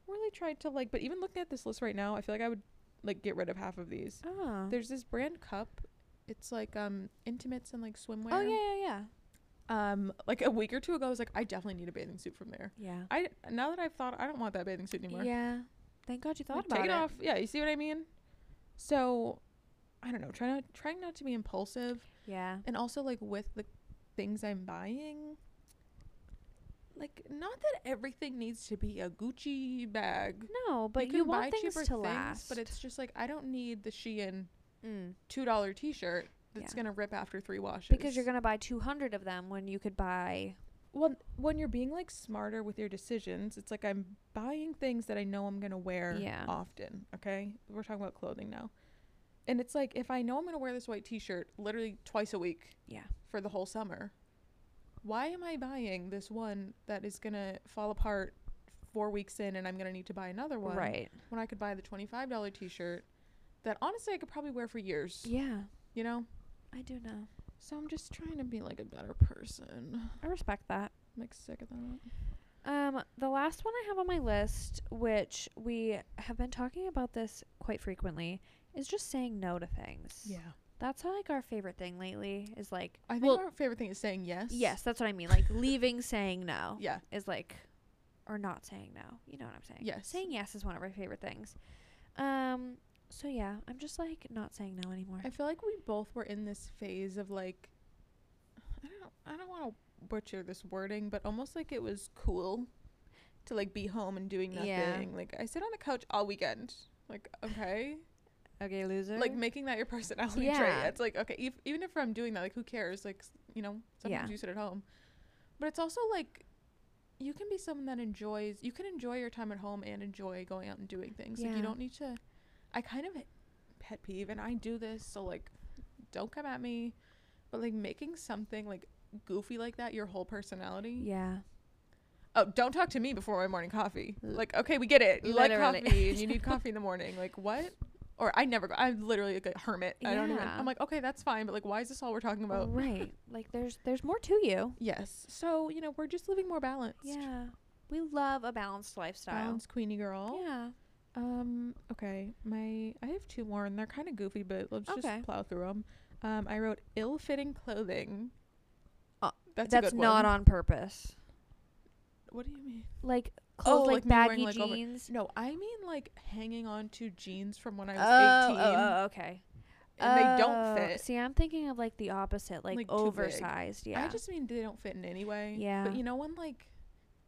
really tried to like but even looking at this list right now, I feel like I would like get rid of half of these. Oh. There's this brand Cuup. It's like um intimates and like swimwear. Oh yeah, yeah, yeah Um like a week or two ago I was like I definitely need a bathing suit from there. yeah. I now that I've thought I don't want that bathing suit anymore. Yeah. Thank God you thought Like, about take it, it. off. Yeah, you see what I mean? So I don't know, trying to trying not to be impulsive Yeah. and also like with the things I'm buying like not that everything needs to be a Gucci bag. No, but you, can want buy things cheaper to things, last. but it's just like I don't need the Shein mm. two dollar t shirt that's Yeah. gonna rip after three washes. because you're gonna buy 200 of them when you could buy. well when you're being like smarter with your decisions, it's like I'm buying things that I know I'm gonna wear Yeah. often. Okay, we're talking about clothing now, and it's like if I know I'm gonna wear this white T-shirt literally twice a week Yeah. for the whole summer, why am I buying this one that is gonna fall apart four weeks in and I'm gonna need to buy another one Right. when I could buy the twenty five dollar T-shirt that honestly I could probably wear for years. Yeah. You know, I do know. so I'm just trying to be like a better person. I respect that. I'm like sick of that. Um, the last one I have on my list, which we have been talking about this quite frequently, is just saying no to things. Yeah. That's like our favorite thing lately is like I think well, our favorite thing is saying yes. yes, that's what I mean. Like leaving saying no Yeah. is like or not saying no. You know what I'm saying? Yes. Saying yes is one of our favorite things. Um so yeah, I'm just like not saying no anymore. I feel like we both were in this phase of like I don't I don't want to butcher this wording, but almost like it was cool to like be home and doing nothing. Yeah. Like I sit on the couch all weekend. Like okay, okay, loser. like making that your personality trait. It's like okay, ev- even if I'm doing that, like who cares? Like you know, sometimes Yeah. you sit at home, but it's also like you can be someone that enjoys. You can enjoy your time at home and enjoy going out and doing things. Like you don't need to. I kind of pet peeve, and I do this, so like, don't come at me. But like making something like goofy like that your whole personality. yeah. Oh, don't talk to me before my morning coffee. Like, okay, we get it. You Literally. like coffee and you need coffee in the morning. Like, what? Or I never go. I'm literally like a hermit. I don't even. I'm like, okay, that's fine, but like, why is this all we're talking about? right. Like there's there's more to you. Yes. So you know, we're just living more balanced. Yeah. We love a balanced lifestyle. Balanced queenie girl. Yeah. Um. Okay. My I have two more, and they're kind of goofy, but let's Okay. just plow through them. Um. I wrote ill-fitting clothing. Uh, that's a That's not one. on purpose. What do you mean? Like Oh, clothes like, like me wearing, baggy like, over- jeans. No, I mean like hanging on to jeans from when I was Oh, 18, oh, oh, okay. and they don't Oh, fit. See, I'm thinking of like the opposite, like, Like, oversized. Yeah. I just mean they don't fit in any way. Yeah. But you know when like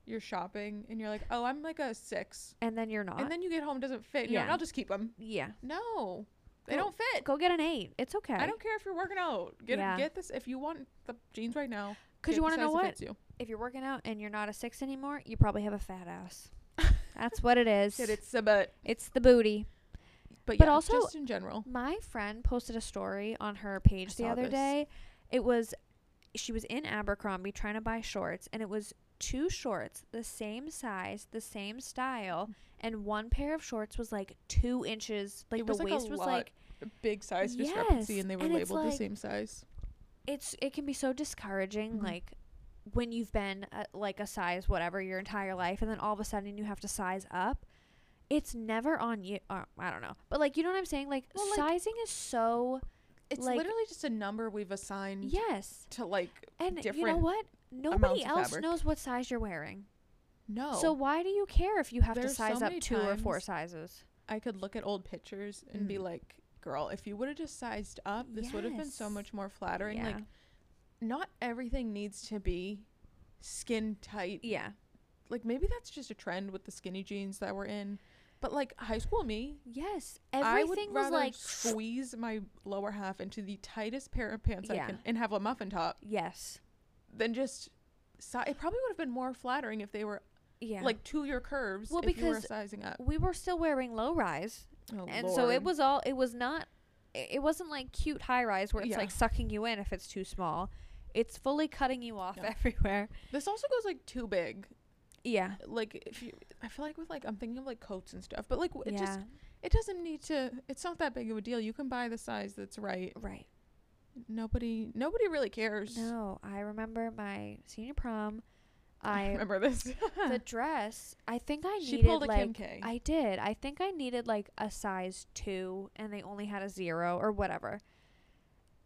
you're shopping and you're like, oh, I'm like a six, and then you're not. and then you get home doesn't fit. And you're like, Yeah. I'll just keep them. yeah. No, they Go- don't fit. Go get an eight. It's okay. I don't care if you're working out. Get Yeah. get this if you want the jeans right now. Because you want to know what? you. If you're working out and you're not a six anymore, you probably have a fat ass. That's what it is. It, it's the but, It's the booty. but, But yeah, also- just in general. My friend posted a story on her page the other this. day. It was she was in Abercrombie trying to buy shorts and it was two shorts, the same size, the same style, mm. and one pair of shorts was like two inches like It the was, like, waist was like A big size discrepancy, Yes, and they were and labeled the same size. It's it can be so discouraging Mhm. like when you've been like a size whatever your entire life and then all of a sudden you have to size up it's never on you uh, i don't know. But like you know what i'm saying? Like Well, like- sizing is so It's like- literally just a number we've assigned yes. to like and you know what? Nobody else knows what size you're wearing. No. so why do you care if you have to There's so size up many two or four sizes? I could look at old pictures and be Mm. like, girl, if you would have just sized up, this would have been so much more flattering. Like, not everything needs to be skin tight. yeah Like, maybe that's just a trend with the skinny jeans that we're in. But, like, high school me, yes I everything was like squeeze my lower half into the tightest pair of pants I can and have a muffin top yes than just. Si- it probably would have been more flattering if they were yeah like to your curves Well, if you were because sizing up. we were still wearing low rise Oh, and so it was all it was not it wasn't like cute high rise where it's Yeah. like sucking you in if it's too small It's fully cutting you off Yeah. everywhere. This also goes like too big. Yeah. Like if you, I feel like with like I'm thinking of like coats and stuff, but like it yeah. just it doesn't need to. It's not that big of a deal. You can buy the size that's right. right. Nobody nobody really cares. No, I remember my senior prom. I remember this. the dress. I think I she needed pulled a like. I did. I think I needed like a size two, and they only had a zero or whatever.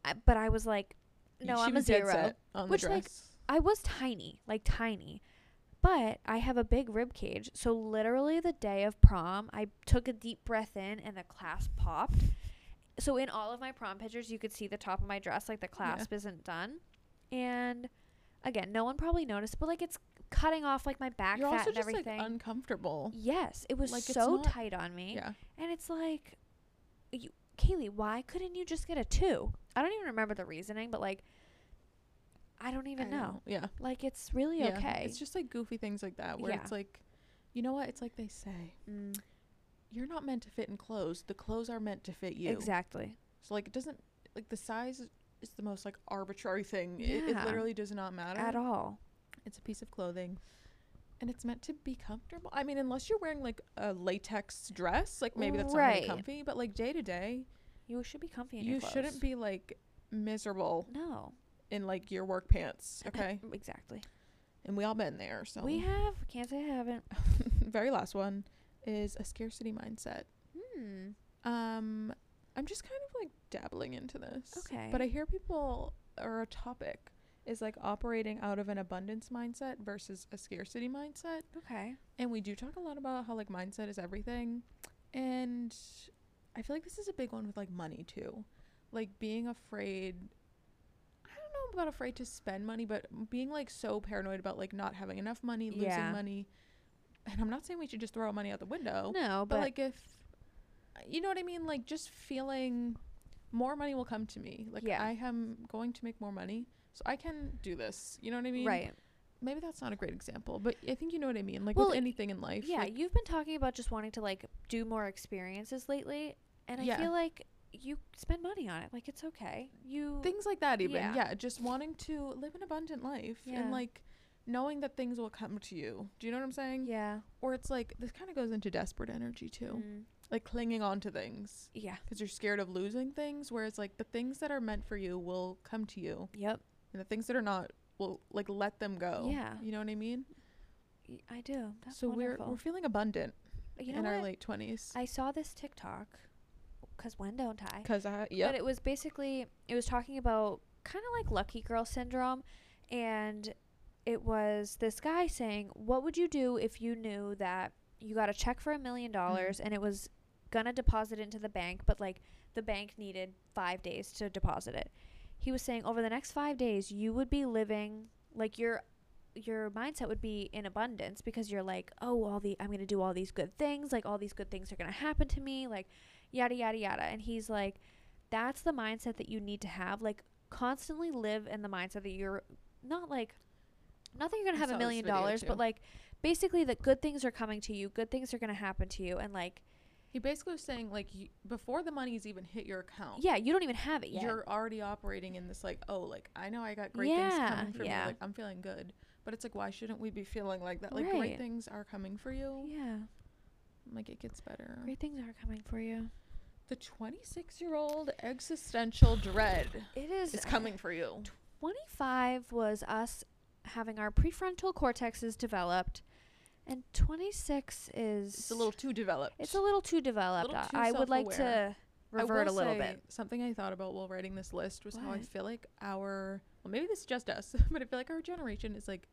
I, but I was like, no, She I'm a zero. on Which, the like. I was tiny, like tiny. But I have a big rib cage. So literally the day of prom, I took a deep breath in and the clasp popped. So in all of my prom pictures, you could see the top of my dress, like the clasp isn't done. And again, no one probably noticed, but like it's cutting off like my back You're fat also and just everything. like uncomfortable. yes, it was like, so tight on me. Yeah. And it's like, you, Kaylee, why couldn't you just get a two? I don't even remember the reasoning, but like, I don't even I know. Yeah. Like, it's really yeah. okay. It's just like goofy things like that where Yeah. it's like, you know what? It's like they say, Mm, you're not meant to fit in clothes. The clothes are meant to fit you. exactly. So like it doesn't like the size is- the most like arbitrary thing. It, it literally does not matter At all. It's a piece of clothing. And it's meant to be comfortable. I mean, unless you're wearing like a latex dress, like maybe that's not Right. really comfy. But like day to day, You should be comfy in you shouldn't be like miserable No. in like your work pants. Okay, Exactly. and we all been there. So We have. Can't say I haven't. very last one is a scarcity mindset. Hmm. Um, I'm just kind of dabbling into this. Okay. But I hear people or a topic is like operating out of an abundance mindset versus a scarcity mindset. Okay. And we do talk a lot about how like mindset is everything. And I feel like this is a big one with like money too. Like being afraid I don't know about afraid to spend money, but being like so paranoid about like not having enough money, losing Yeah. money. And I'm not saying we should just throw money out the window. No, But but, like if you know what I mean, like just feeling more money will come to me. Like Yeah. I am going to make more money, so I can do this. You know what I mean? right. Maybe that's not a great example, but I think you know what I mean. Like Well, with anything in life. Yeah, like, you've been talking about just wanting to like do more experiences lately, and I Yeah. feel like you spend money on it. Like it's okay. You things like that even. Yeah. Yeah. just wanting to live an abundant life and like knowing that things will come to you. Do you know what I'm saying? Yeah. Or it's like this kind of goes into desperate energy too. Mm, Like clinging on to things yeah. because you're scared of losing things whereas like the things that are meant for you will come to you. Yep. and the things that are not will like let them go. Yeah. you know what I mean. I do. That's so wonderful. we're we're feeling abundant you in know our what? late twenties. I saw this TikTok because when don't I? Because I yeah. But it was basically it was talking about kind of like lucky girl syndrome and it was this guy saying, "What would you do if you knew that you got a check for a million dollars mm. and it was to deposit into the bank, but like the bank needed 5 days to deposit it." He was saying over the next 5 days you would be living like your your mindset would be in abundance because you're like, "Oh, all the I'm to do all these good things, like all these good things are to happen to me, like yada yada yada." And he's like, that's the mindset that you need to have. Like constantly live in the mindset that you're not like not that you're gonna I have a million dollars, too. but like basically that good things are coming to you, good things are gonna happen to you, and like he basically was saying like y- before the money's even hit your account. yeah, you don't even have it yet. You're already operating in this like oh like I know I got great things Yeah, coming for yeah. me like I'm feeling good but it's like why shouldn't we be feeling like that like Right. great things are coming for you yeah, like it gets better great things are coming for you. the 26 year old existential dread It is. is uh, coming for you 25 was us having our prefrontal cortexes developed, and 26 is it's a little too developed It's a little too developed. Little I- too I would like to revert a little bit. Something I thought about while writing this list was how I feel like our well maybe this is just us, but I feel like our generation is like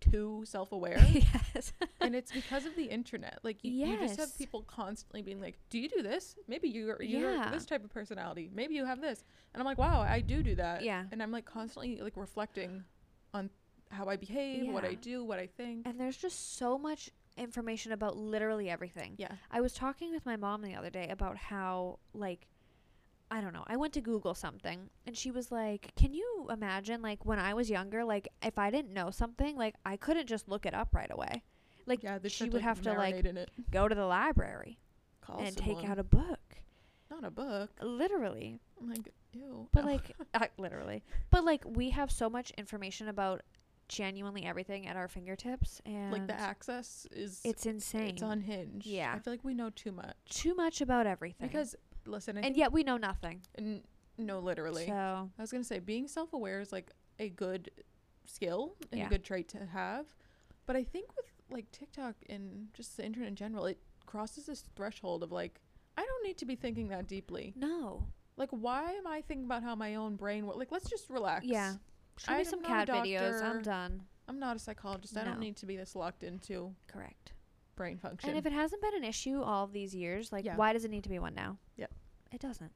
too self-aware. yes. and it's because of the internet. Like you, you just have people constantly being like, "Do you do this? Maybe you're you're Yeah. this type of personality. Maybe you have this." And I'm like, "Wow, I do do that." Yeah. And I'm like constantly like reflecting on how I behave, what I do, what I think. And there's just so much information about literally everything. yeah. I was talking with my mom the other day about how like I don't know. I went to Google something and she was like, "Can you imagine like when I was younger, like if I didn't know something, like I couldn't just look it up right away. Like Yeah, she would have to like go to the library Call and take out a book. not a book. Literally. Like Ew. But no. like, uh, literally. But like, we have so much information about genuinely everything at our fingertips, and like the access is it's insane. it's unhinged. Yeah. I feel like we know too much. Too much about everything. Because listen, I and yet we know nothing. n- no, literally. So I was gonna say being self-aware is like a good skill and Yeah. a good trait to have, but I think with like TikTok and just the internet in general, it crosses this threshold of like I don't need to be thinking that deeply. no. Like, why am I thinking about how my own brain? wo- Like, let's just relax. Yeah. Show I me some cat videos. I'm done. I'm not a psychologist. I don't need to be this locked into Correct. brain function. And if it hasn't been an issue all of these years, like Yeah. why does it need to be one now? Yep. It doesn't.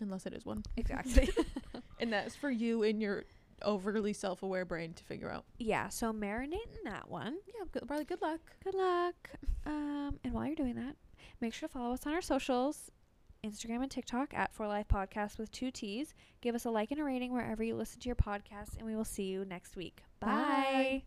Unless it is one, Exactly. and that's for you in your overly self-aware brain to figure out. yeah. So marinate in that one. Yeah, good, probably good luck. Good luck. Um, and while you're doing that, make sure to follow us on our socials. Instagram and TikTok at For Life Podcast with two T's. Give us a like and a rating wherever you listen to your podcast, and we will see you next week. Bye. Bye.